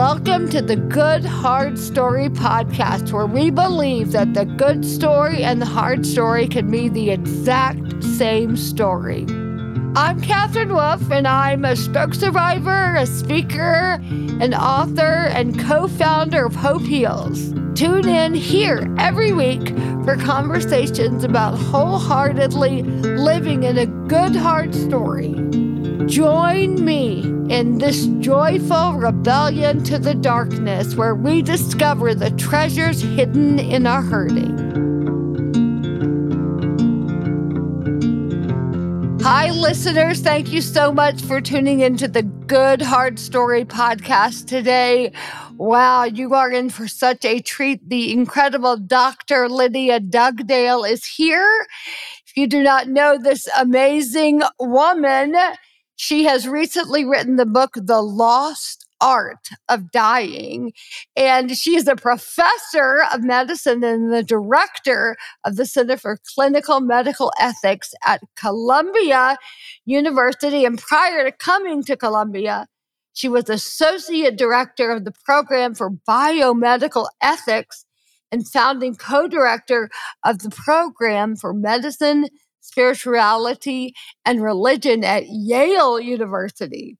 Welcome to the Good Hard Story podcast, where we believe that the good story and the hard story can be the exact same story. I'm Katherine Wolf, and I'm a stroke survivor, a speaker, an author, and co founder of Hope Heals. Tune in here every week for conversations about wholeheartedly living in a good hard story. Join me in this joyful rebellion to the darkness where we discover the treasures hidden in our hurting. Hi, listeners. Thank you so much for tuning into the Good Hard Story podcast today. Wow, you are in for such a treat. The incredible Dr. Lydia Dugdale is here. If you do not know this amazing woman, she has recently written the book, The Lost Art of Dying. And she is a professor of medicine and the director of the Center for Clinical Medical Ethics at Columbia University. And prior to coming to Columbia, she was associate director of the program for biomedical ethics and founding co director of the program for medicine spirituality, and religion at Yale University.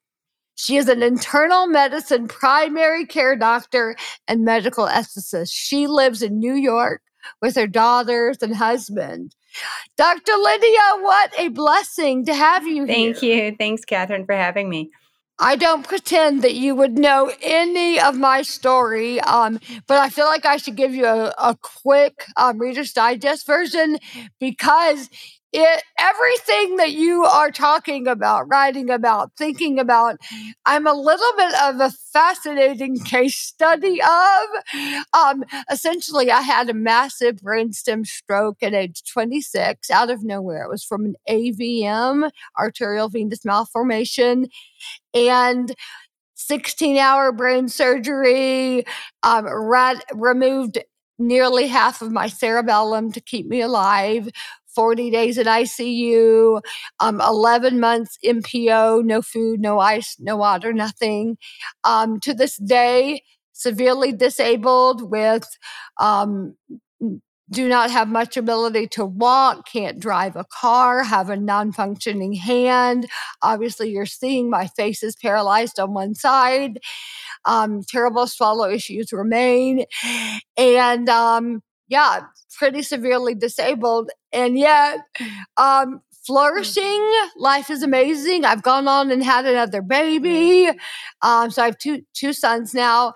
She is an internal medicine primary care doctor and medical ethicist. She lives in New York with her daughters and husband. Dr. Lydia, what a blessing to have you Thank here. you. Thanks, Katherine, for having me. I don't pretend that you would know any of my story, um, but I feel like I should give you a, a quick um, Reader's Digest version because it, everything that you are talking about, writing about, thinking about, I'm a little bit of a fascinating case study of. Um, essentially, I had a massive brainstem stroke at age 26 out of nowhere. It was from an AVM, arterial venous malformation, and 16 hour brain surgery, um, rad- removed nearly half of my cerebellum to keep me alive 40 days in ICU, um, 11 months NPO, no food, no ice, no water, nothing. Um, to this day, severely disabled with um, do not have much ability to walk, can't drive a car, have a non functioning hand. Obviously, you're seeing my face is paralyzed on one side. Um, terrible swallow issues remain. And um, yeah, pretty severely disabled. And yet, um, flourishing. Life is amazing. I've gone on and had another baby. Um, so I have two two sons now.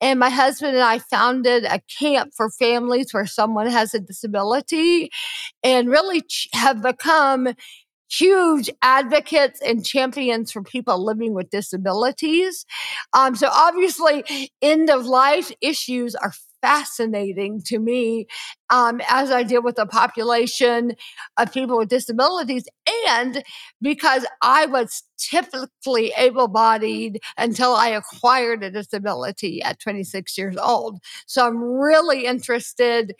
And my husband and I founded a camp for families where someone has a disability and really ch- have become huge advocates and champions for people living with disabilities. Um, so obviously, end of life issues are fascinating to me um, as I deal with the population of people with disabilities. And because I was typically able bodied until I acquired a disability at 26 years old. So I'm really interested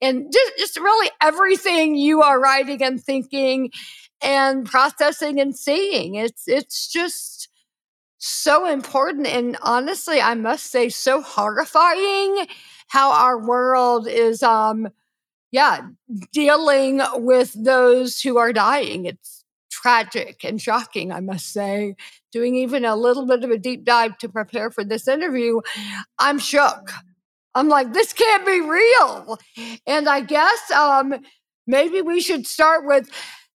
in just, just really everything you are writing and thinking and processing and seeing. It's, it's just, so important and honestly i must say so horrifying how our world is um yeah dealing with those who are dying. It's tragic and shocking i must say. Doing even a little bit of a deep dive to prepare for this interview i'm shook. I'm like this can't be real. And i guess um maybe we should start with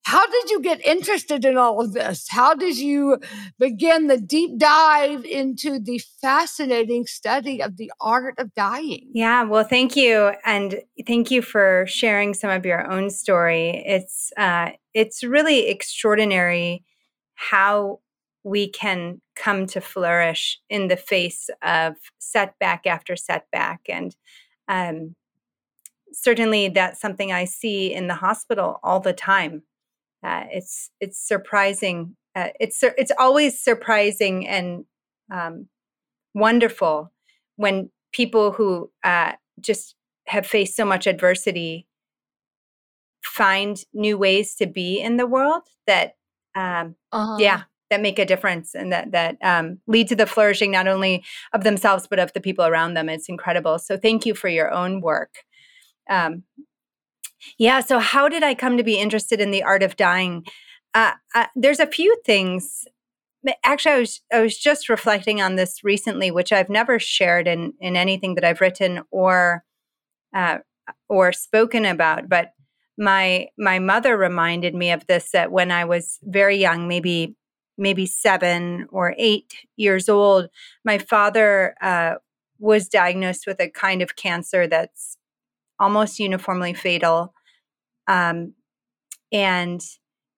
how did you get interested in all of this? How did you begin the deep dive into the fascinating study of the art of dying? Yeah, well, thank you, and thank you for sharing some of your own story. It's uh, it's really extraordinary how we can come to flourish in the face of setback after setback, and um, certainly that's something I see in the hospital all the time uh, it's it's surprising. Uh, it's it's always surprising and um, wonderful when people who uh, just have faced so much adversity find new ways to be in the world that um, uh-huh. yeah that make a difference and that that um, lead to the flourishing not only of themselves but of the people around them. It's incredible. So thank you for your own work. Um, yeah. So how did I come to be interested in the art of dying? Uh, uh, there's a few things. Actually, I was I was just reflecting on this recently, which I've never shared in in anything that I've written or uh, or spoken about. But my my mother reminded me of this that when I was very young, maybe maybe seven or eight years old, my father uh, was diagnosed with a kind of cancer that's almost uniformly fatal. Um, and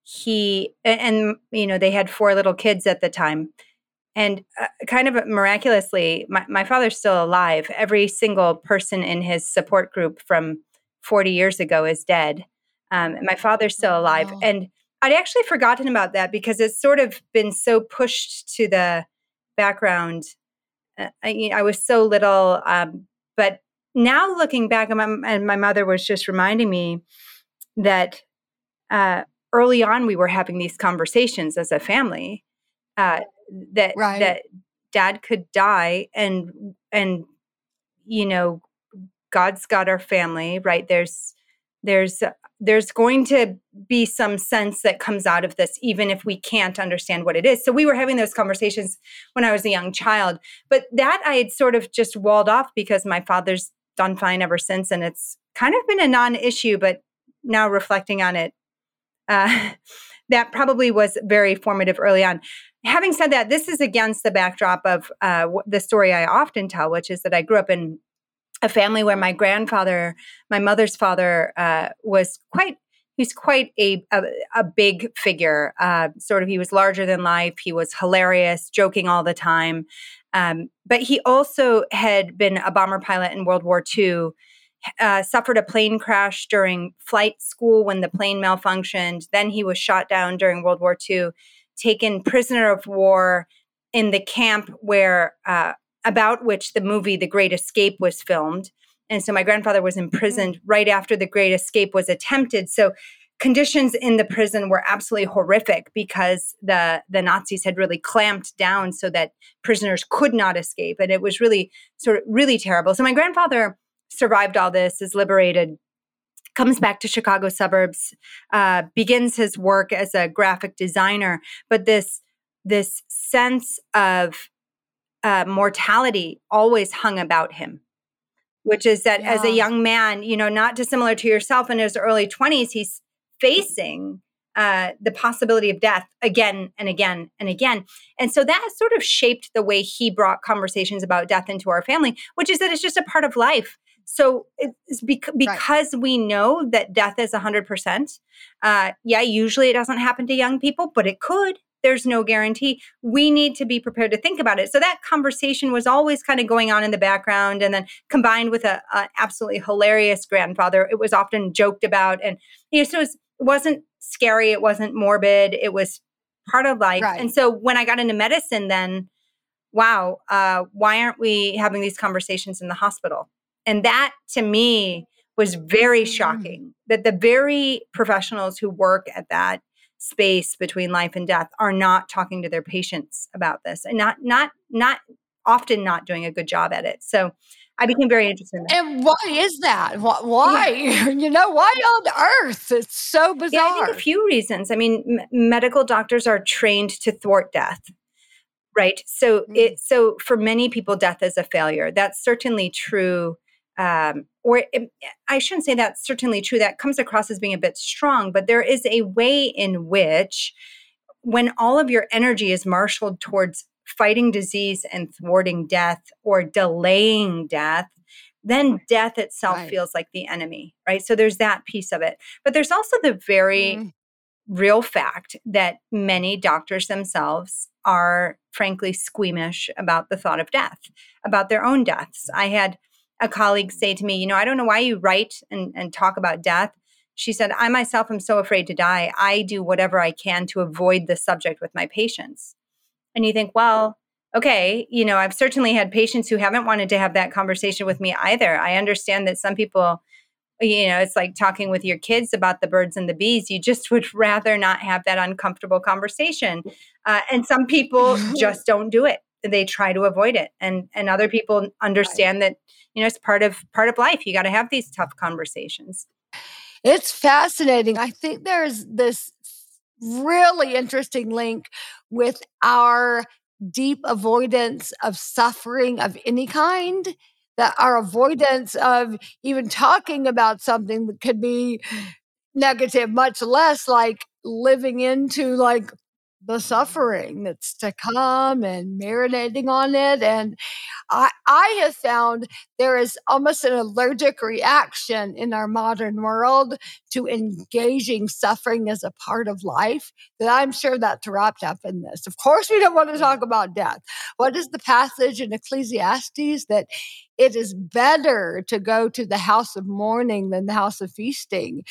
he, and, you know, they had four little kids at the time. And uh, kind of miraculously, my, my father's still alive. Every single person in his support group from 40 years ago is dead. Um, and my father's still alive. Oh. And I'd actually forgotten about that because it's sort of been so pushed to the background. Uh, I, you know, I was so little, um, but now looking back, and my, and my, mother was just reminding me that uh, early on we were having these conversations as a family uh, that right. that dad could die and and you know God's got our family, right? There's there's there's going to be some sense that comes out of this, even if we can't understand what it is. So we were having those conversations when I was a young child, but that I had sort of just walled off because my father's done fine ever since, and it's kind of been a non-issue. But now reflecting on it, uh, that probably was very formative early on. Having said that, this is against the backdrop of uh, the story I often tell, which is that I grew up in a family where my grandfather, my mother's father, uh, was quite he's quite a, a, a big figure. Uh, sort of, he was larger than life. He was hilarious, joking all the time. Um, but he also had been a bomber pilot in World War II. Uh, suffered a plane crash during flight school when the plane malfunctioned. Then he was shot down during World War II, taken prisoner of war in the camp where uh, about which the movie The Great Escape was filmed. And so my grandfather was mm-hmm. imprisoned right after The Great Escape was attempted. So conditions in the prison were absolutely horrific because the the Nazis had really clamped down so that prisoners could not escape and it was really sort of really terrible. So my grandfather survived all this, is liberated, comes back to Chicago suburbs, uh, begins his work as a graphic designer, but this this sense of uh, mortality always hung about him which is that yeah. as a young man you know not dissimilar to yourself in his early 20s he's facing uh, the possibility of death again and again and again. And so that has sort of shaped the way he brought conversations about death into our family, which is that it's just a part of life. So it's bec- because right. we know that death is 100%. Uh, yeah, usually it doesn't happen to young people, but it could there's no guarantee. We need to be prepared to think about it. So that conversation was always kind of going on in the background, and then combined with a, a absolutely hilarious grandfather, it was often joked about, and you know, so it, was, it wasn't scary, it wasn't morbid, it was part of life. Right. And so when I got into medicine, then wow, uh, why aren't we having these conversations in the hospital? And that to me was very shocking mm. that the very professionals who work at that space between life and death are not talking to their patients about this and not not not often not doing a good job at it so i became very interested in that. and why is that why yeah. you know why on earth it's so bizarre yeah, i think a few reasons i mean m- medical doctors are trained to thwart death right so mm-hmm. it so for many people death is a failure that's certainly true um, or it, I shouldn't say that's certainly true. That comes across as being a bit strong, but there is a way in which, when all of your energy is marshaled towards fighting disease and thwarting death or delaying death, then death itself right. feels like the enemy, right? So there's that piece of it. But there's also the very mm. real fact that many doctors themselves are frankly squeamish about the thought of death, about their own deaths. I had a colleague say to me, You know, I don't know why you write and, and talk about death. She said, I myself am so afraid to die. I do whatever I can to avoid the subject with my patients. And you think, well, okay, you know, I've certainly had patients who haven't wanted to have that conversation with me either. I understand that some people you know, it's like talking with your kids about the birds and the bees. You just would rather not have that uncomfortable conversation. Uh, and some people just don't do it. They try to avoid it. And and other people understand right. that, you know, it's part of part of life. You got to have these tough conversations. It's fascinating. I think there's this really interesting link with our deep avoidance of suffering of any kind that our avoidance of even talking about something that could be negative, much less like living into like the suffering that's to come and marinating on it. And I, I have found there is almost an allergic reaction in our modern world to engaging suffering as a part of life that I'm sure that's wrapped up in this. Of course, we don't want to talk about death. What is the passage in Ecclesiastes that it is better to go to the house of mourning than the house of feasting.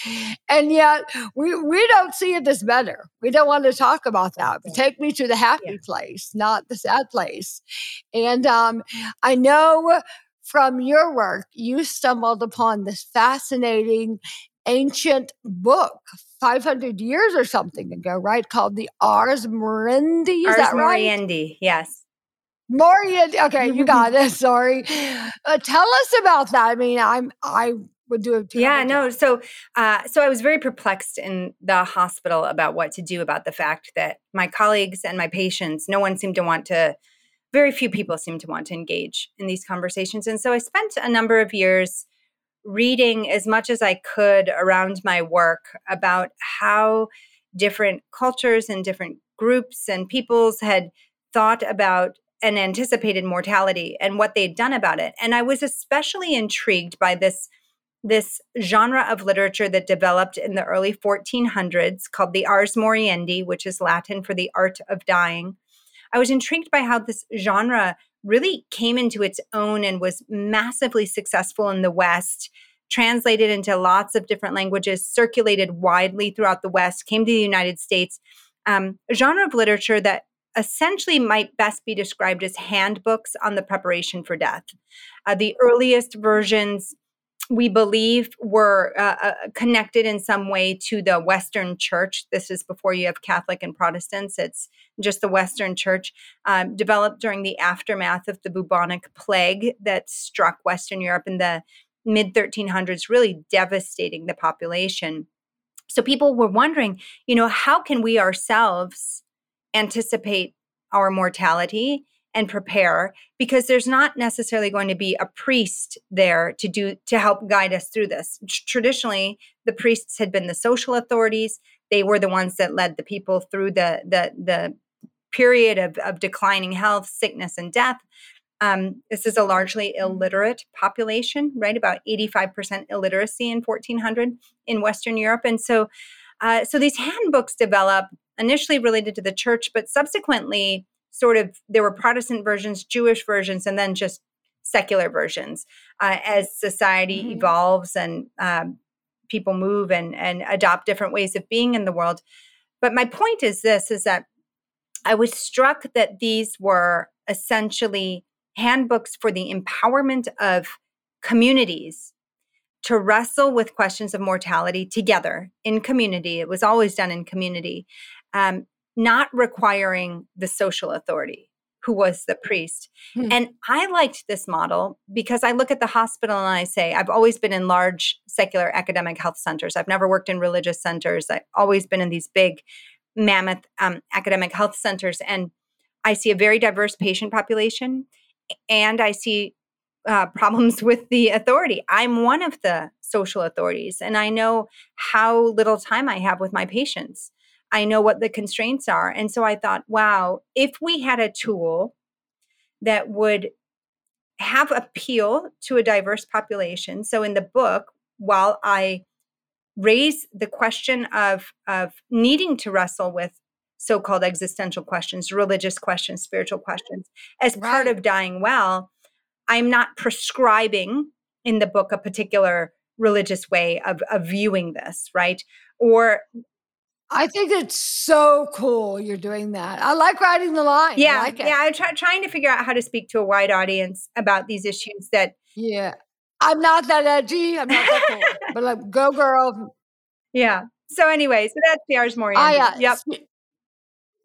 And yet we, we don't see it as better. We don't want to talk about that. But take me to the happy yeah. place, not the sad place. And um, I know from your work, you stumbled upon this fascinating ancient book 500 years or something ago, right? Called the Ars Moriendi. Is Ars that right? Moriendi, yes. Moriendi. Okay, you got it. Sorry. Uh, tell us about that. I mean, I'm I would do it. Yeah, no. So, uh, so I was very perplexed in the hospital about what to do about the fact that my colleagues and my patients, no one seemed to want to very few people seem to want to engage in these conversations. And so I spent a number of years reading as much as I could around my work about how different cultures and different groups and peoples had thought about and anticipated mortality and what they'd done about it. And I was especially intrigued by this this genre of literature that developed in the early 1400s called the ars moriendi, which is Latin for the art of dying. I was intrigued by how this genre really came into its own and was massively successful in the West, translated into lots of different languages, circulated widely throughout the West, came to the United States. Um, a genre of literature that essentially might best be described as handbooks on the preparation for death. Uh, the earliest versions we believe were uh, uh, connected in some way to the Western Church. This is before you have Catholic and Protestants. It's just the Western Church, um, developed during the aftermath of the bubonic plague that struck Western Europe in the mid 1300s, really devastating the population. So people were wondering, you know, how can we ourselves anticipate our mortality and prepare because there's not necessarily going to be a priest there to do to help guide us through this. Traditionally the priests had been the social authorities. They were the ones that led the people through the the the period of, of declining health sickness and death. Um, this is a largely illiterate population right? About 85% illiteracy in 1400 in western europe. And so uh, so these handbooks develop initially related to the church but subsequently sort of there were Protestant versions, Jewish versions, and then just secular versions uh, as society mm-hmm. evolves and um, people move and and adopt different ways of being in the world. But my point is this: is that I was struck that these were essentially handbooks for the empowerment of communities to wrestle with questions of mortality together in community. It was always done in community. Um, not requiring the social authority who was the priest. Hmm. And I liked this model because I look at the hospital and I say, I've always been in large secular academic health centers. I've never worked in religious centers. I've always been in these big, mammoth um, academic health centers. And I see a very diverse patient population and I see uh, problems with the authority. I'm one of the social authorities and I know how little time I have with my patients. I know what the constraints are. And so I thought, wow, if we had a tool that would have appeal to a diverse population. So in the book, while I raise the question of, of needing to wrestle with so-called existential questions, religious questions, spiritual questions, as right. part of dying well, I'm not prescribing in the book a particular religious way of, of viewing this, right? Or I think it's so cool you're doing that. I like writing the line. Yeah, like yeah. I'm try- trying to figure out how to speak to a wide audience about these issues that yeah I'm not that edgy. I'm not that cool. but like, go girl. Yeah. So anyway, so that's the Ars Moriendi. I, uh, yep. spe-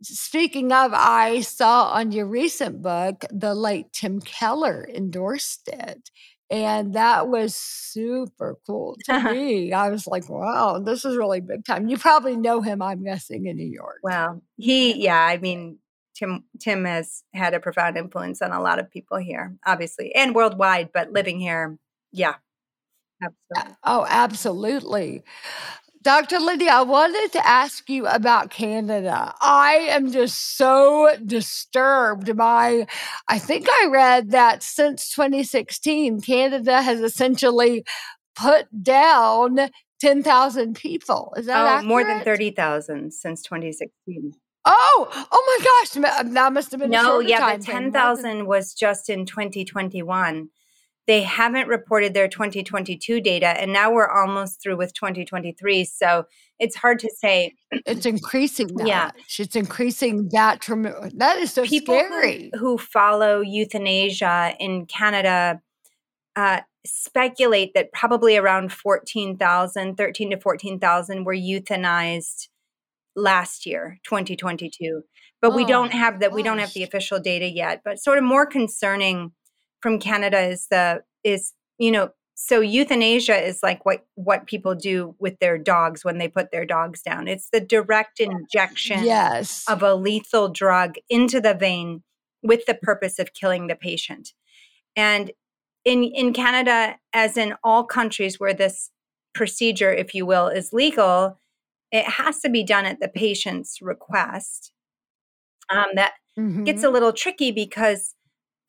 speaking of, I saw on your recent book, the late Tim Keller endorsed it. And that was super cool to me. I was like, wow, this is really big time. You probably know him, I'm guessing, in New York. Well, he, yeah, I mean, Tim Tim has had a profound influence on a lot of people here, obviously, and worldwide, but living here, yeah. Absolutely. Oh, absolutely. Dr. Lydia, I wanted to ask you about Canada. I am just so disturbed by, I think I read that since 2016, Canada has essentially put down 10,000 people. Is that oh, accurate? more than 30,000 since 2016. Oh, oh my gosh. That must have been no, yeah, the 10,000 was just in 2021. They haven't reported their 2022 data, and now we're almost through with 2023. So it's hard to say. It's increasing. That yeah, it's increasing that. Trem- that is so People scary. Who, who follow euthanasia in Canada uh, speculate that probably around 14,000, 13 to 14,000 were euthanized last year, 2022. But oh, we don't have that. We don't have the official data yet. But sort of more concerning from Canada is the is you know so euthanasia is like what what people do with their dogs when they put their dogs down. It's the direct injection yes. of a lethal drug into the vein with the purpose of killing the patient. And in in Canada, as in all countries where this procedure, if you will, is legal, it has to be done at the patient's request. Um, that mm-hmm. gets a mm-hmm. little tricky because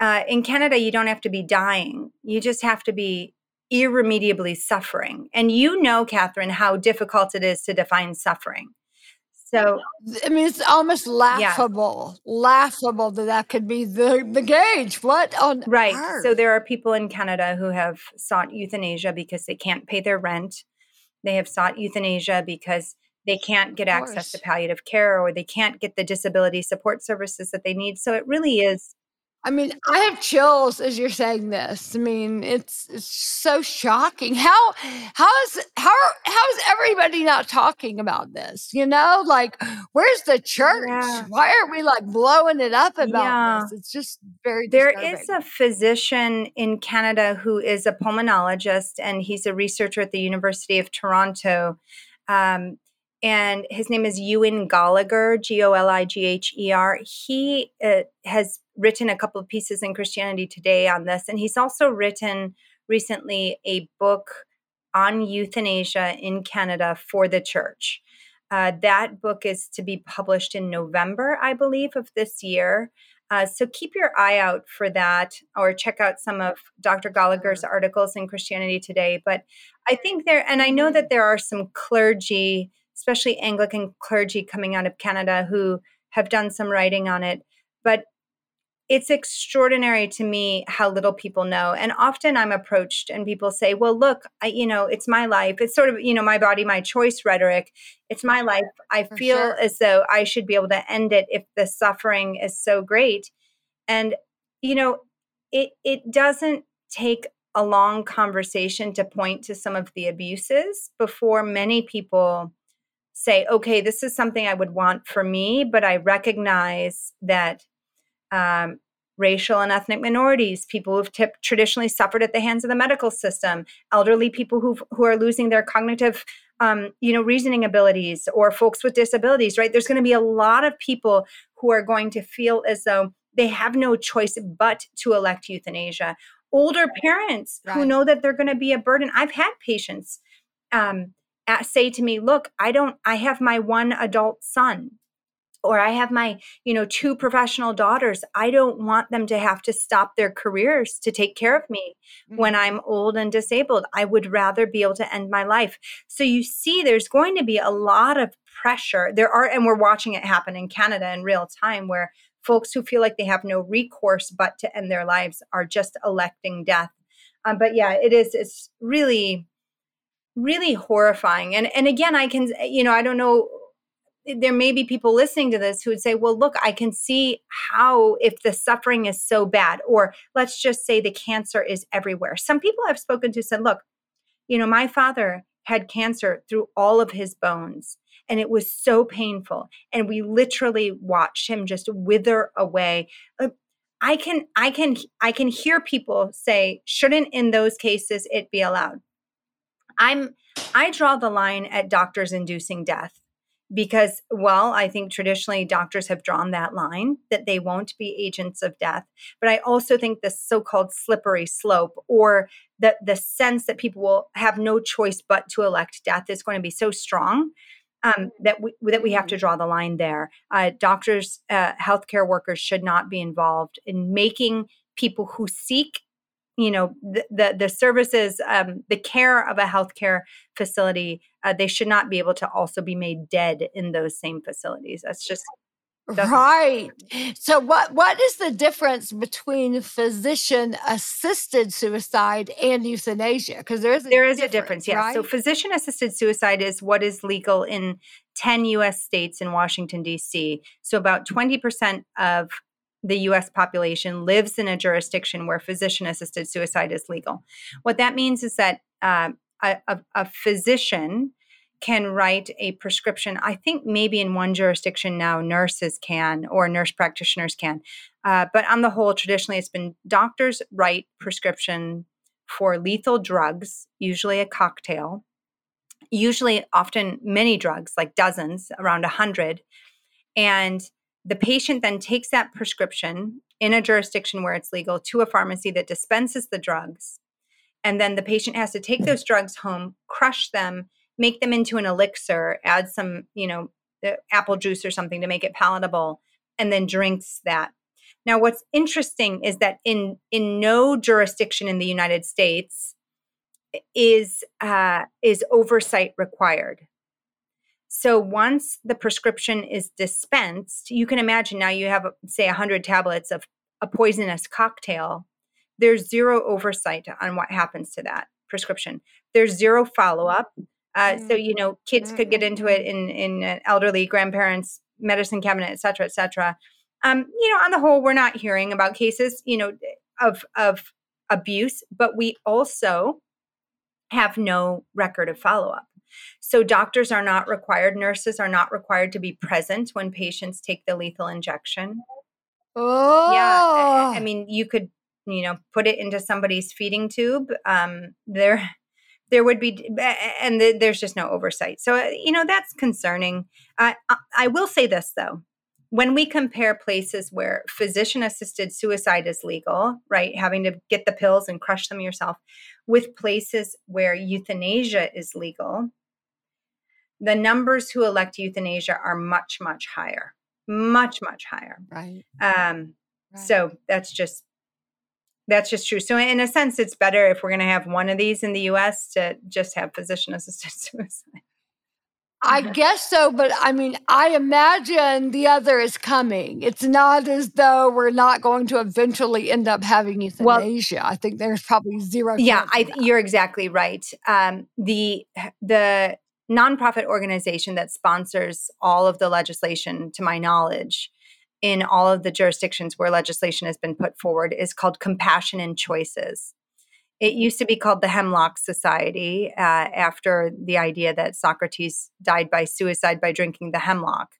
uh, in Canada, you don't have to be dying. You just have to be irremediably suffering. And you know, Katherine, how difficult it is to define suffering. So, I mean, it's almost laughable, yeah. laughable that that could be the, the gauge. What on right? Earth? So there are people in Canada who have sought euthanasia because they can't pay their rent. They have sought euthanasia because they can't get access to palliative care or they can't get the disability support services that they need. So it really is I mean, I have chills as you're saying this. I mean, it's, it's so shocking. How how is how how is everybody not talking about this? You know, like where's the church? Yeah. Why aren't we like blowing it up about yeah. this? It's just very. There is a physician in Canada who is a pulmonologist, and he's a researcher at the University of Toronto. Um, and his name is Ewan Goligher, G O L I G H E R. He uh, has written a couple of pieces in Christianity Today on this, and he's also written recently a book on euthanasia in Canada for the church. Uh, that book is to be published in November, I believe, of this year. Uh, so keep your eye out for that or check out some of Dr. Goligher's articles in Christianity Today. But I think there, and I know that there are some clergy especially Anglican clergy coming out of Canada who have done some writing on it. But it's extraordinary to me how little people know. And often I'm approached and people say, well, look, I, you know, it's my life. It's sort of, you know, my body, my choice rhetoric. It's my life. I For feel sure. as though I should be able to end it if the suffering is so great. And, you know, it, it doesn't take a long conversation to point to some of the abuses before many people say, okay, this is something I would want for me, but I recognize that um, racial and ethnic minorities, people who've t- traditionally suffered at the hands of the medical system, elderly people who who are losing their cognitive, um, you know, reasoning abilities, or folks with disabilities. Right? There's going to be a lot of people who are going to feel as though they have no choice but to elect euthanasia. Older parents right. who know that they're going to be a burden. I've had patients. Um, say to me, look, I don't, I have my one adult son or I have my, you know, two professional daughters. I don't want them to have to stop their careers to take care of me mm-hmm. when I'm old and disabled. I would rather be able to end my life. So you see, there's going to be a lot of pressure. There are, and we're watching it happen in Canada in real time where folks who feel like they have no recourse but to end their lives are just electing death. Um, but yeah, it is, it's really, really horrifying. And and again, I can you know I don't know there may be people listening to this who would say, well, look, I can see how if the suffering is so bad, or let's just say the cancer is everywhere. Some people I've spoken to said, look, you know, my father had cancer through all of his bones and it was so painful and we literally watched him just wither away uh, i can i can i can hear people say shouldn't in those cases it be allowed i'm i draw the line at doctors inducing death because well i think traditionally doctors have drawn that line that they won't be agents of death but i also think the so-called slippery slope or the the sense that people will have no choice but to elect death is going to be so strong um, that we that we have to mm-hmm. draw the line there. Uh, doctors, uh, healthcare workers should not be involved in making people who seek, you know, the the, the services, um, the care of a healthcare facility. Uh, they should not be able to also be made dead in those same facilities. That's just Right. So what what is the difference between physician assisted suicide and euthanasia? Because there is a there is difference, a difference, yeah. Right? So physician assisted suicide is what is legal in 10 US states in Washington DC. So about 20% of the US population lives in a jurisdiction where physician assisted suicide is legal. What that means is that uh, a, a, a physician can write a prescription. I think maybe in one jurisdiction now, nurses can or nurse practitioners can. Uh, but on the whole, traditionally, it's been doctors write prescription for lethal drugs, usually a cocktail, usually often many drugs, like dozens, around a hundred. And the patient then takes that prescription in a jurisdiction where it's legal to a pharmacy that dispenses the drugs. And then the patient has to take those drugs home, crush them, make them into an elixir, add some, you know, apple juice or something to make it palatable, and then drinks that. Now, what's interesting is that in in no jurisdiction in the United States is uh, is oversight required. So once the prescription is dispensed, you can imagine now you have say 100 tablets of a poisonous cocktail. There's zero oversight on what happens to that prescription. There's zero follow up. Uh, so you know, kids could get into it in in elderly grandparents' medicine cabinet, et cetera, et cetera. Um, you know, on the whole, we're not hearing about cases, you know, of of abuse, but we also have no record of follow up. So doctors are not required, nurses are not required to be present when patients take the lethal injection. Oh, yeah. I, I mean, you could, you know, put it into somebody's feeding tube. Um, there there would be and there's just no oversight so uh, you know that's concerning I, I will say this though when we compare places where physician assisted suicide is legal right having to get the pills and crush them yourself with places where euthanasia is legal the numbers who elect euthanasia are much much higher much much higher right um right. so that's just that's just true. So, in a sense, it's better if we're going to have one of these in the US to just have physician assisted suicide. I guess so, but I mean, I imagine the other is coming. It's not as though we're not going to eventually end up having euthanasia. Well, I think there's probably zero. Yeah, I, you're exactly right. Um, the the nonprofit organization that sponsors all of the legislation, to my knowledge, in all of the jurisdictions where legislation has been put forward is called Compassion and Choices. It used to be called the Hemlock Society uh, after the idea that Socrates died by suicide by drinking the hemlock.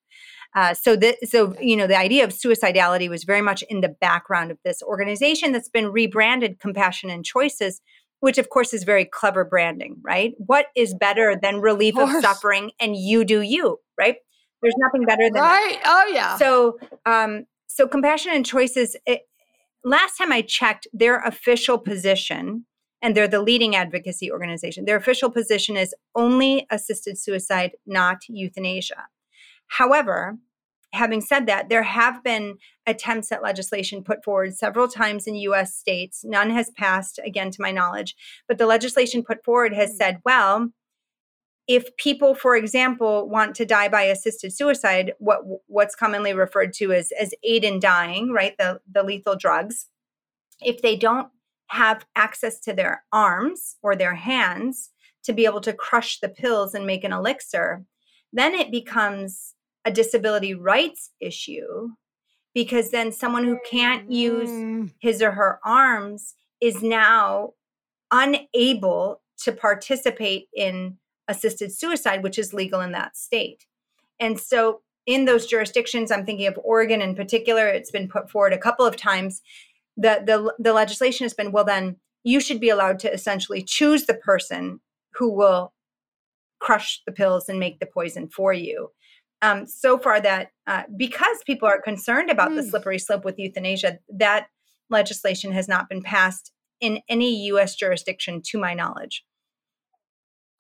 Uh, so, the, so you know, the idea of suicidality was very much in the background of this organization that's been rebranded Compassion and Choices, which of course is very clever branding, right? What is better than relief of, of suffering and you do you, right? There's nothing better than right. That. Oh yeah. So, um, so compassion and choices. It, last time I checked, their official position, and they're the leading advocacy organization. Their official position is only assisted suicide, not euthanasia. However, having said that, there have been attempts at legislation put forward several times in US states. None has passed, again, to my knowledge, but the legislation put forward has hmm. said, well, if people for example want to die by assisted suicide what what's commonly referred to as as aid in dying right the the lethal drugs if they don't have access to their arms or their hands to be able to crush the pills and make an elixir then it becomes a disability rights issue because then someone who can't use Mm, his or her arms is now unable to participate in assisted suicide, which is legal in that state. And so, in those jurisdictions, I'm thinking of Oregon in particular, it's been put forward a couple of times. The, the, the legislation has been well, then you should be allowed to essentially choose the person who will crush the pills and make the poison for you. Um, so far, that uh, because people are concerned about the Mm. slippery slope with euthanasia, that legislation has not been passed in any US jurisdiction to my knowledge.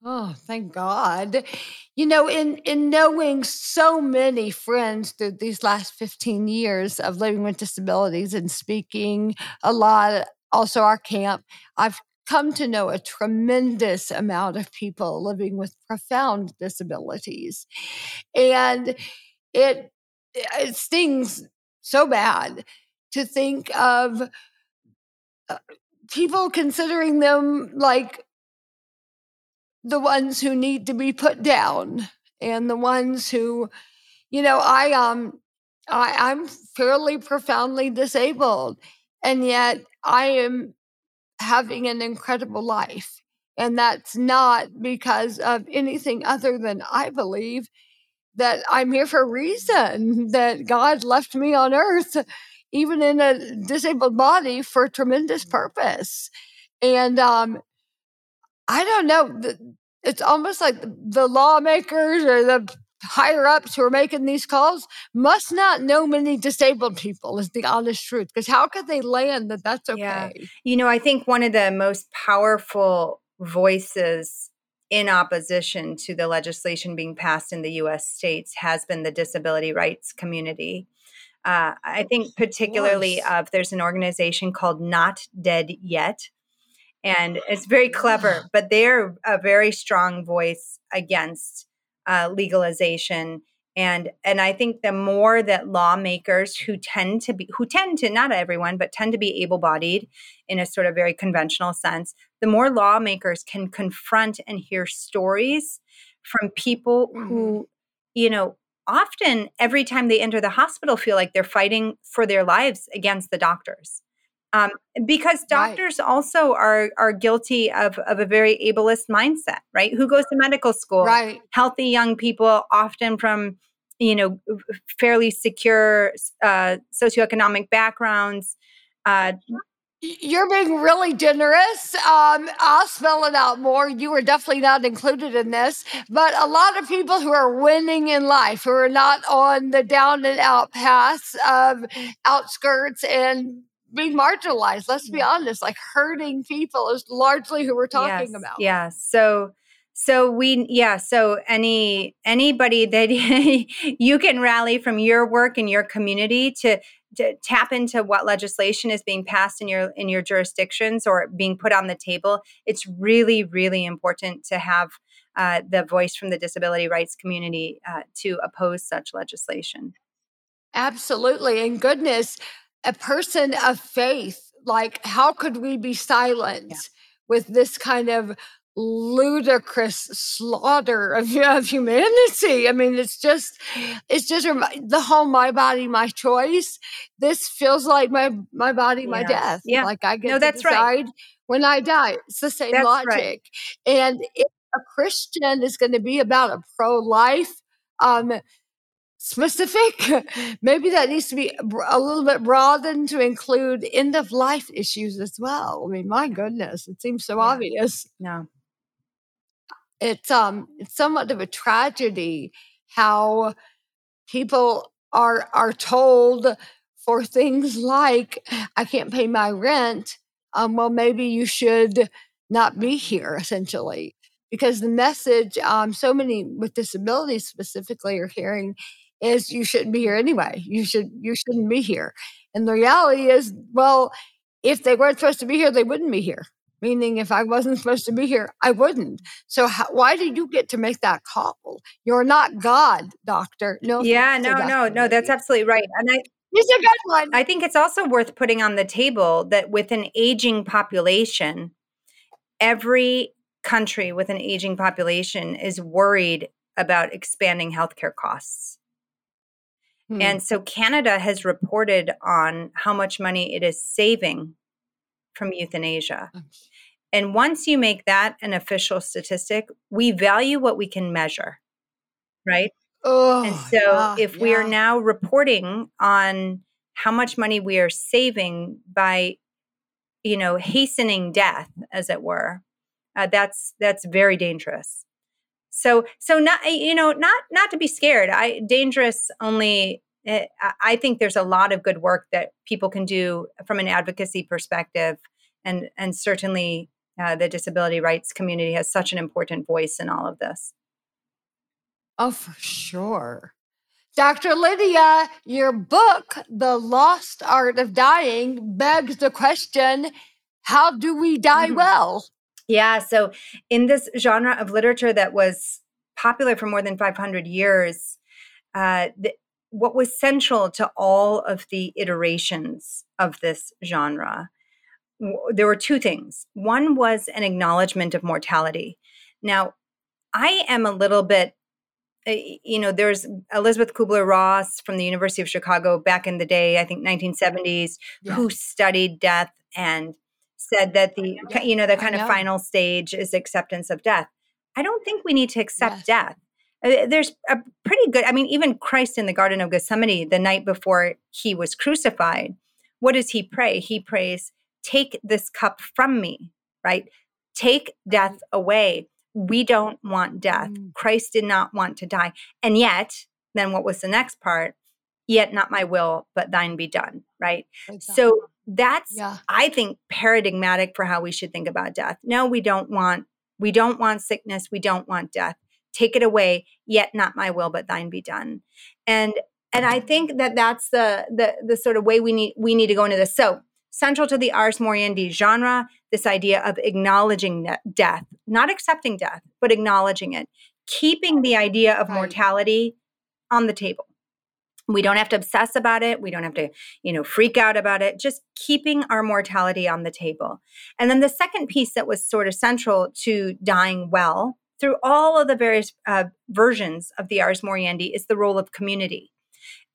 Oh, thank God. You know, in in knowing so many friends through these last 15 years of living with disabilities and speaking a lot, also our camp, I've come to know a tremendous amount of people living with profound disabilities. And it it stings so bad to think of uh, people considering them like the ones who need to be put down and the ones who you know i um i i'm fairly profoundly disabled and yet i am having an incredible life and that's not because of anything other than i believe that i'm here for a reason that god left me on earth even in a disabled body for a tremendous purpose and um I don't know. It's almost like the- the lawmakers or the higher ups who are making these calls must not know many disabled people, is the honest truth. Because how could they land that that's Yeah. okay? You know, I think one of the most powerful voices in opposition to the legislation being passed in the US states has been the disability rights community. Uh, I think, particularly, of there's an organization called Not Dead Yet. And it's very clever, but they're a very strong voice against uh, legalization. And and I think the more that lawmakers who tend to be who tend to not everyone, but tend to be able-bodied in a sort of very conventional sense, the more lawmakers can confront and hear stories from people Mhm. who, you know, often every time they enter the hospital feel like they're fighting for their lives against the doctors. Um, because Right. doctors also are are guilty of of a very ableist mindset, right? Who goes to medical school? Right. Healthy young people, often from you know fairly secure uh, socioeconomic backgrounds. Uh, You're being really generous. Um, I'll spell it out more. You were definitely not included in this, but a lot of people who are winning in life, who are not on the down and out paths of outskirts and being marginalized. Let's be honest, like hurting people is largely who we're talking yes, about. Yeah. So so we yeah, so any anybody that you can rally from your work in your community to to tap into what legislation is being passed in your in your jurisdictions or being put on the table. It's really really important to have uh, the voice from the disability rights community uh, to oppose such legislation. Absolutely. And goodness, a person of faith, like, how could we be silent with this kind of ludicrous slaughter of, of humanity? I mean, it's just, it's just the whole my body, my choice. This feels like my, my body, my Yeah. death. Yeah. Like, I get No, to that's right. decide when I die. It's the same That's logic. right. And if a Christian is going to be about a pro life, um, specific. Maybe that needs to be a little bit broadened to include end of life issues as well. I mean, my goodness, it seems so Yeah. obvious. No. It's um, it's somewhat of a tragedy how people are are told for things like I can't pay my rent. Um, well, maybe you should not be here, essentially, because the message um, so many with disabilities specifically are hearing is you shouldn't be here anyway. You should you shouldn't be here. And the reality is, well, if they weren't supposed to be here, they wouldn't be here. Meaning, if I wasn't supposed to be here, I wouldn't. So, how, why do you get to make that call? You're not God, doctor. No, Yeah, no, no, no, that's absolutely right. And I He's a good one. I think it's also worth putting on the table that with an aging population, every country with an aging population is worried about expanding healthcare costs. Hmm. And so Canada has reported on how much money it is saving from euthanasia. And once you make that an official statistic, we value what we can measure, right? Oh, and so yeah, if we are now reporting on how much money we are saving by you know hastening death as it were uh, that's that's very dangerous so so not you know not not to be scared i dangerous only eh, I- think there's a lot of good work that people can do from an advocacy perspective and and certainly uh, the disability rights community has such an important voice in all of this Oh, for sure. Dr. Lydia, your book, The Lost Art of Dying, begs the question how do we die Mhm. well? Yeah. So, in this genre of literature that was popular for more than 500 years, uh, th- what was central to all of the iterations of this genre, w- there were two things. One was an acknowledgement of mortality. Now, I am a little bit uh, you know, there's Elisabeth Kübler-Ross from the University of Chicago back in the day, I think 1970s, Yeah. who studied death and said that the you know the kind of final stage is acceptance of death. I don't think we need to accept Yes. death. Uh, There's a pretty good. I mean, even Christ in the Garden of Gethsemane, the night before he was crucified, what does he pray? He prays, "Take this cup from me." Right? Take death away. We don't want death. Mm. Christ did not want to die. And yet, then what was the next part? Yet not my will, but thine be done. Right? So that's yeah. I think paradigmatic for how we should think about death. No, we don't want we don't want sickness, we don't want death. Take it away, yet not my will but thine be done. And and I think that that's the the the sort of way we need we need to go into this. So, central to the Ars Moriendi genre, this idea of acknowledging death, not accepting death, but acknowledging it, keeping the idea of mortality on the table. We don't have to obsess about it. We don't have to, you know, freak out about it. Just keeping our mortality on the table. And then the second piece that was sort of central to dying well through all of the various uh, versions of the Ars Moriendi is the role of community.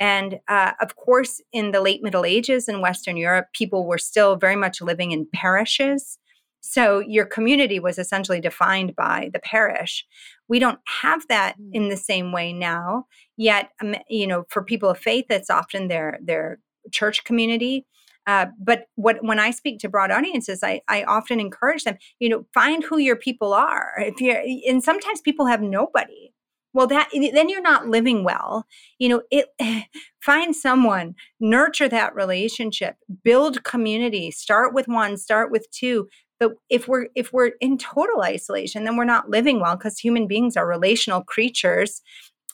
And uh, of course, in the late Middle Ages in Western Europe, people were still very much living in parishes. So your community was essentially defined by the parish. We don't have that Mm. in the same way now. Yet, um, you know, for people of faith, it's often their their church community. Uh, but what when I speak to broad audiences, I, I often encourage them, you know, find who your people are. If you're, and sometimes people have nobody. Well, that then you're not living well. You know, it find someone, nurture that relationship, build community. Start with one, start with two. But if we're if we're in total isolation, then we're not living well because human beings are relational creatures.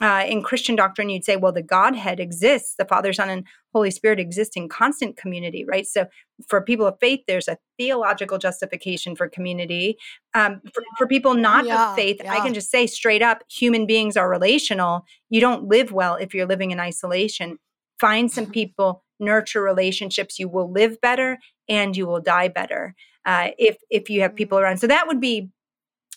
Uh, in Christian doctrine, you'd say, well, the Godhead exists, the Father, Son, and Holy Spirit exist in constant community, right? So for people of faith, there's a theological justification for community. Um, for, for people not Yeah, of faith, I can just say straight up human beings are relational. You don't live well if you're living in isolation. Find some people, nurture relationships. You will live better and you will die better uh, if if you have people around. So that would be,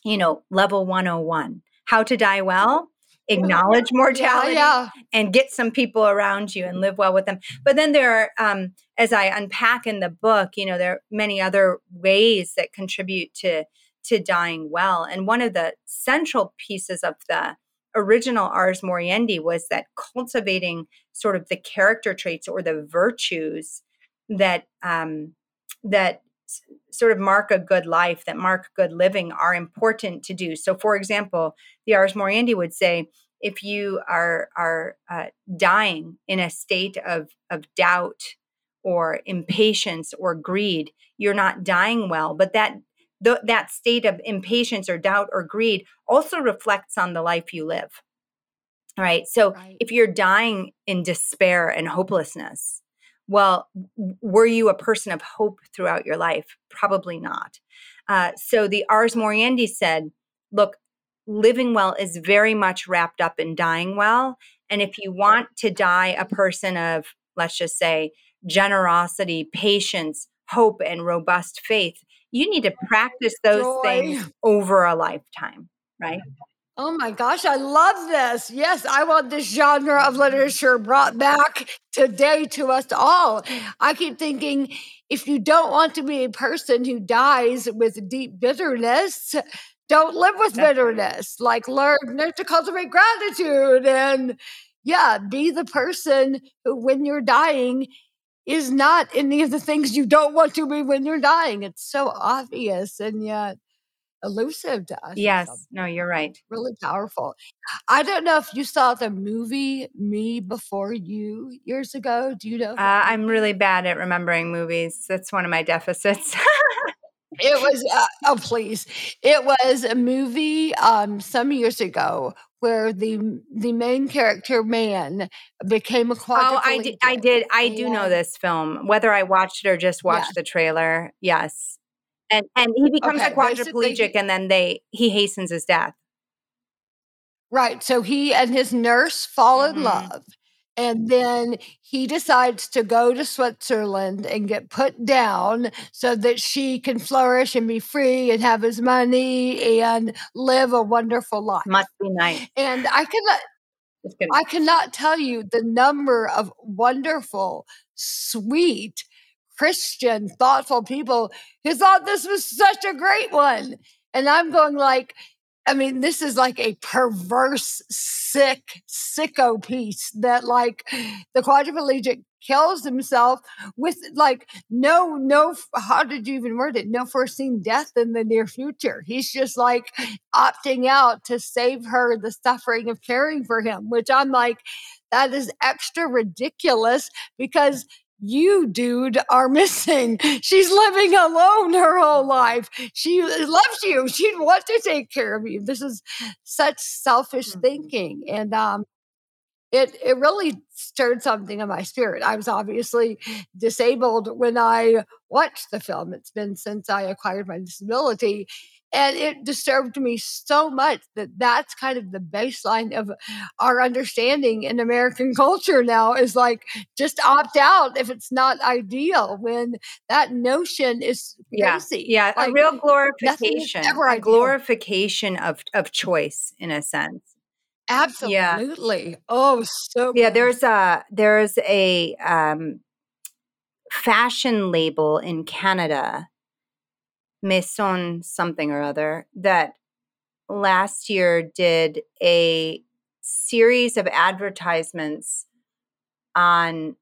you know, level 101. How to die well, acknowledge mortality, Yeah, and get some people around you and live well with them. But then there are, um, as I unpack in the book, you know, there are many other ways that contribute to to dying well. And one of the central pieces of the original Ars Moriendi was that cultivating sort of the character traits or the virtues that um, that sort of mark a good life, that mark good living, are important to do. So, for example, the Ars Moriendi would say, if you are are uh, dying in a state of of doubt or impatience or greed, you're not dying well. But that th- that state of impatience or doubt or greed also reflects on the life you live. All right. So Right. if you're dying in despair and hopelessness, well, were you a person of hope throughout your life? Probably not. Uh, so the Ars Moriendi said, look, living well is very much wrapped up in dying well. And if you want to die a person of, let's just say, generosity, patience, hope, and robust faith, you need to practice those Joy. things over a lifetime, right? Oh my gosh, I love this. Yes, I want this genre of literature brought back today to us all. I keep thinking if you don't want to be a person who dies with deep bitterness, don't live with bitterness. Like learn, learn to cultivate gratitude and yeah, be the person who when you're dying is not any of the things you don't want to be when you're dying. It's so obvious and yet elusive to us. Yes, no, you're right. Really powerful. I don't know if you saw the movie Me Before You years ago. Do you know? Uh, I'm really bad at remembering movies. That's one of my deficits. it was uh, oh please it was a movie um some years ago where the the main character man became a quadriplegic. Oh, I did. I did. I do know this film, whether I watched it or just watched yeah. the trailer. Yes, and and he becomes okay, a quadriplegic and then they he hastens his death right so he and his nurse fall mm-hmm. in love and then he decides to go to Switzerland and get put down so that she can flourish and be free and have his money and live a wonderful life. Must be nice. And I cannot I cannot tell you the number of wonderful, sweet, Christian, thoughtful people who thought this was such a great one. And I'm going like, I mean, this is like a perverse, sick, sicko piece that like the quadriplegic kills himself with like no, no, how did you even word it? No foreseen death in the near future. He's just like opting out to save her the suffering of caring for him, which I'm like, that is extra ridiculous because you, dude, are missing. She's living alone her whole life. She loves you. She'd want to take care of you. This is such selfish mm-hmm. thinking. And um, it it really stirred something in my spirit. I was obviously disabled when I watched the film. It's been since I acquired my disability and it disturbed me so much that that's kind of the baseline of our understanding in American culture now is like just opt out if it's not ideal when that notion is crazy. Yeah, yeah like, a real glorification, a glorification of of choice in a sense. Absolutely. Yeah. Oh, so yeah. Good. There's a there's a um, fashion label in Canada Maison something or other that last year did a series of advertisements on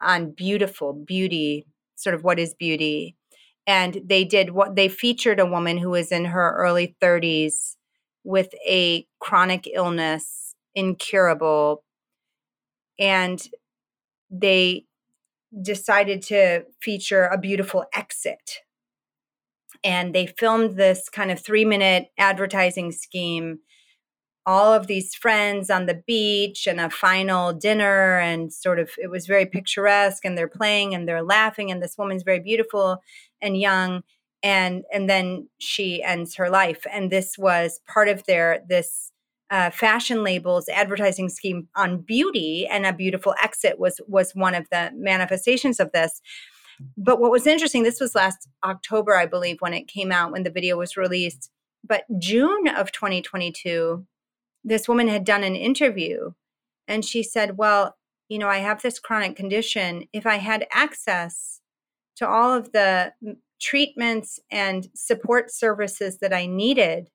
on beautiful beauty sort of what is beauty and they did what they featured a woman who was in her early 30s with a chronic illness incurable and they decided to feature a beautiful exit and they filmed this kind of three minute advertising scheme. All of these friends on the beach and a final dinner and sort of it was very picturesque and they're playing and they're laughing and this woman's very beautiful and young and and then she ends her life. And this was part of their this uh, fashion labels advertising scheme on beauty and a beautiful exit was was one of the manifestations of this but what was interesting, this was last October, I believe, when it came out, when the video was released. But June of 2022, this woman had done an interview and she said, Well, you know, I have this chronic condition. If I had access to all of the treatments and support services that I needed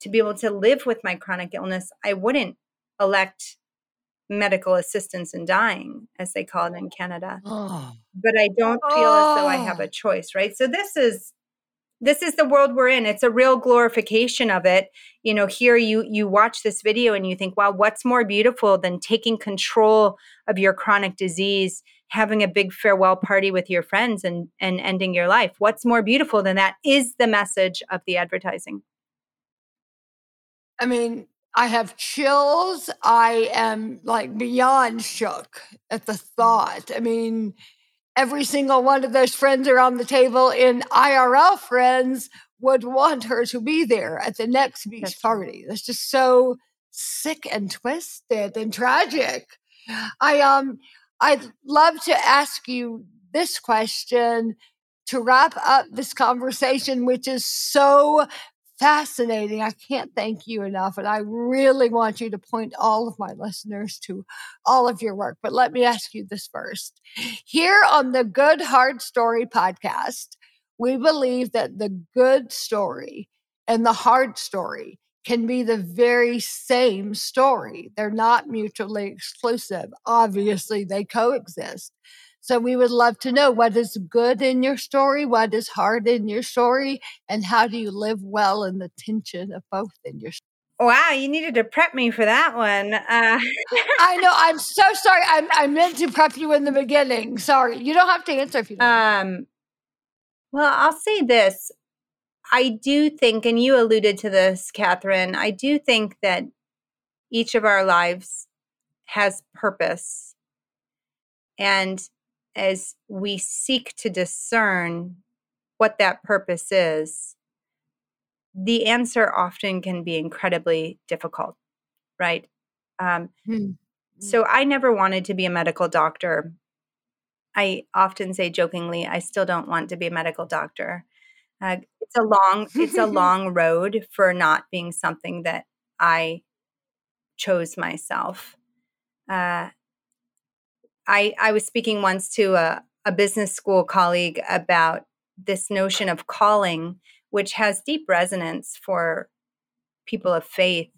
to be able to live with my chronic illness, I wouldn't elect medical assistance in dying, as they call it in Canada. Oh. But I don't feel oh. as though I have a oh. choice, right? So this is this is the world we're in. It's a real glorification of it. You know, here you you watch this video and you think, wow, what's more beautiful than taking control of your chronic disease, having a big farewell party with your friends and and ending your life? What's more beautiful than that is the message of the advertising. I mean, I have chills. I am like beyond shook at the thought. I mean, every single one of those friends around the table in IRL friends would want her to be there at the next beach That's party. That's just so sick and twisted and tragic. I um I'd love to ask you this question to wrap up this conversation, which is so fascinating. I can't thank you enough. And I really want you to point all of my listeners to all of your work. But let me ask you this first. Here on the Good Hard Story podcast, we believe that the good story and the hard story can be the very same story. They're not mutually exclusive. Obviously, they coexist. So we would love to know what is good in your story, what is hard in your story, and how do you live well in the tension of both in your story. Wow, you needed to prep me for that one. Uh- I know. I'm so sorry. I, I meant to prep you in the beginning. Sorry. You don't have to answer if you don't. Um, well, I'll say this. I do think, and you alluded to this, Katherine, I do think that each of our lives has purpose. And as we seek to discern what that purpose is, the answer often can be incredibly difficult, right? Um, mm-hmm. So I never wanted to be a medical doctor. I often say jokingly, I still don't want to be a medical doctor. Uh, it's a long, it's a long road for not being something that I chose myself. Uh, I, I was speaking once to a, a business school colleague about this notion of calling, which has deep resonance for people of faith.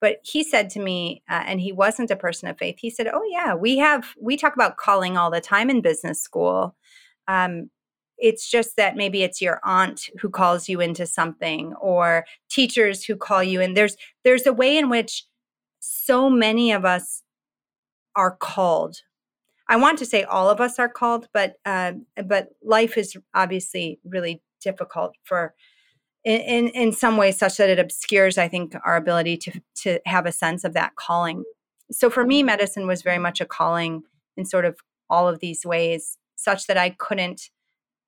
But he said to me, uh, and he wasn't a person of faith. He said, "Oh yeah, we have we talk about calling all the time in business school. Um, it's just that maybe it's your aunt who calls you into something, or teachers who call you in. There's there's a way in which so many of us are called I want to say all of us are called, but uh, but life is obviously really difficult for in, in, some ways such that it obscures I think our ability to to have a sense of that calling. So for me, medicine was very much a calling in sort of all of these ways, such that I couldn't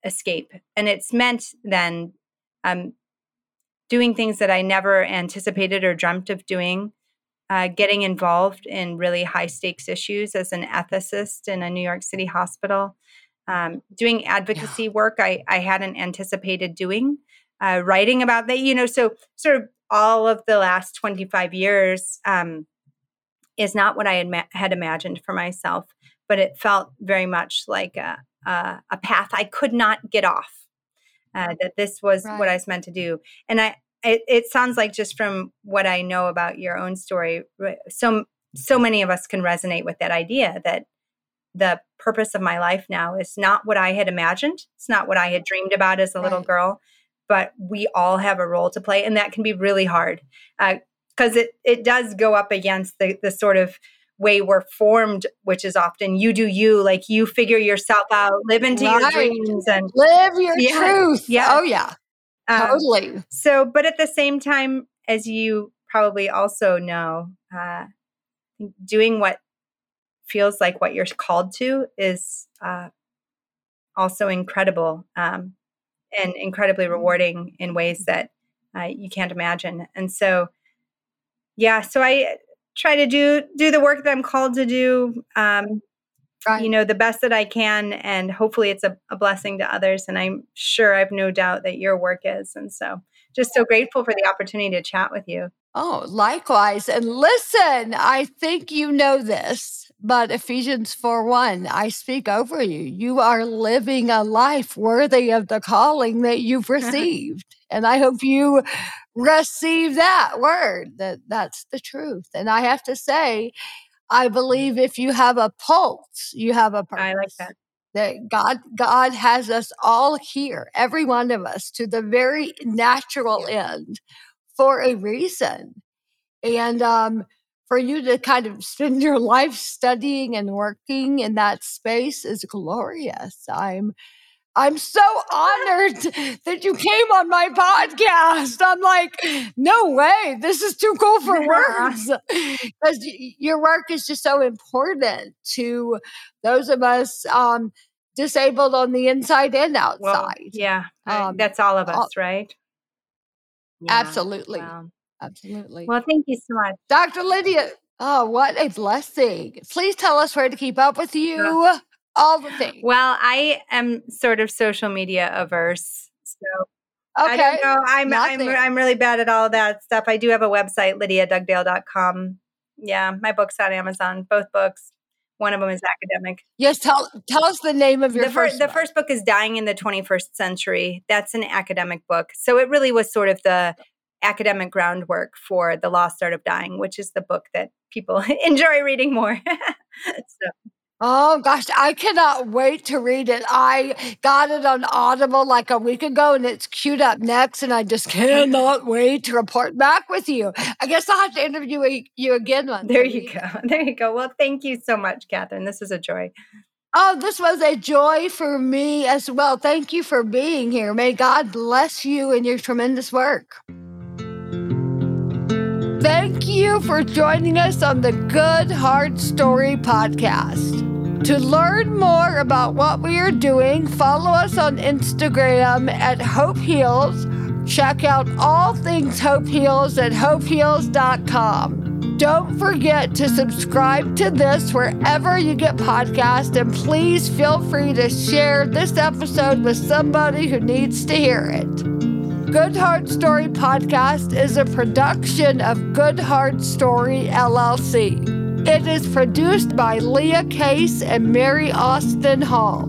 escape, and it's meant then um, doing things that I never anticipated or dreamt of doing uh, getting involved in really high stakes issues as an ethicist in a New York City hospital, um, doing advocacy yeah. work I, I hadn't anticipated doing, uh, writing about that, you know, so sort of all of the last 25 years um, is not what I had, ma- had imagined for myself, but it felt very much like a, a, a path I could not get off. Uh, that this was right. what I was meant to do. And I, it, it sounds like just from what I know about your own story, so so many of us can resonate with that idea that the purpose of my life now is not what I had imagined. It's not what I had dreamed about as a little right. girl, but we all have a role to play, and that can be really hard because uh, it it does go up against the the sort of way we're formed, which is often you do you, like you figure yourself out, live into right. your dreams, and live your yeah, truth. Yeah. Oh yeah. Um, totally. So, but at the same time, as you probably also know, uh, doing what feels like what you're called to is uh, also incredible um, and incredibly mm-hmm. rewarding in ways that uh, you can't imagine. And so, yeah, so I try to do do the work that I'm called to do. Um, right. you know, the best that I can. And hopefully it's a, a blessing to others. And I'm sure I've no doubt that your work is. And so just so grateful for the opportunity to chat with you. Oh, likewise. And listen, I think you know this, but Ephesians 4 1, I speak over you. You are living a life worthy of the calling that you've uh-huh. received. and I hope you receive that word that that's the truth. And I have to say, I believe if you have a pulse, you have a purpose. I like that. That God, God has us all here, every one of us, to the very natural end for a reason. And um, for you to kind of spend your life studying and working in that space is glorious. I'm I'm so honored that you came on my podcast. I'm like, no way, this is too cool for yeah. words. Because your work is just so important to those of us um, disabled on the inside and outside. Well, yeah, um, that's all of us, right? Yeah. Absolutely. Wow. Absolutely. Well, thank you so much. Dr. Lydia, oh, what a blessing. Please tell us where to keep up with you. Yeah all the things. Well, I am sort of social media averse. So Okay. I don't know. I'm I'm, I'm really bad at all that stuff. I do have a website, lydiadugdale.com. Yeah, my book's on Amazon, both books. One of them is academic. Yes, tell tell us the name of your the first. the first book is Dying in the 21st Century. That's an academic book. So it really was sort of the academic groundwork for The Lost Art of Dying, which is the book that people enjoy reading more. so. Oh gosh, I cannot wait to read it. I got it on Audible like a week ago and it's queued up next, and I just cannot wait to report back with you. I guess I'll have to interview you again one There you go. There you go. Well, thank you so much, Katherine. This is a joy. Oh, this was a joy for me as well. Thank you for being here. May God bless you and your tremendous work. Thank you for joining us on the Good Hard Story podcast. To learn more about what we are doing, follow us on Instagram at Hope Heals. Check out all things Hope Heals at hopeheals.com. Don't forget to subscribe to this wherever you get podcasts, and please feel free to share this episode with somebody who needs to hear it. Good Hard Story podcast is a production of Good Hard Story LLC. It is produced by Leah Case and Mary Austin Hall.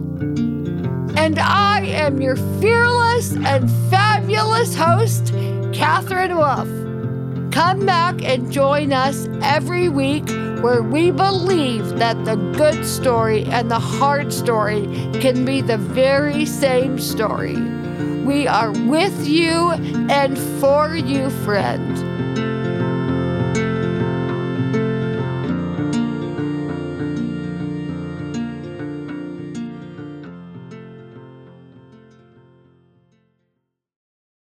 And I am your fearless and fabulous host, Katherine Wolf. Come back and join us every week where we believe that the good story and the hard story can be the very same story. We are with you and for you, friend.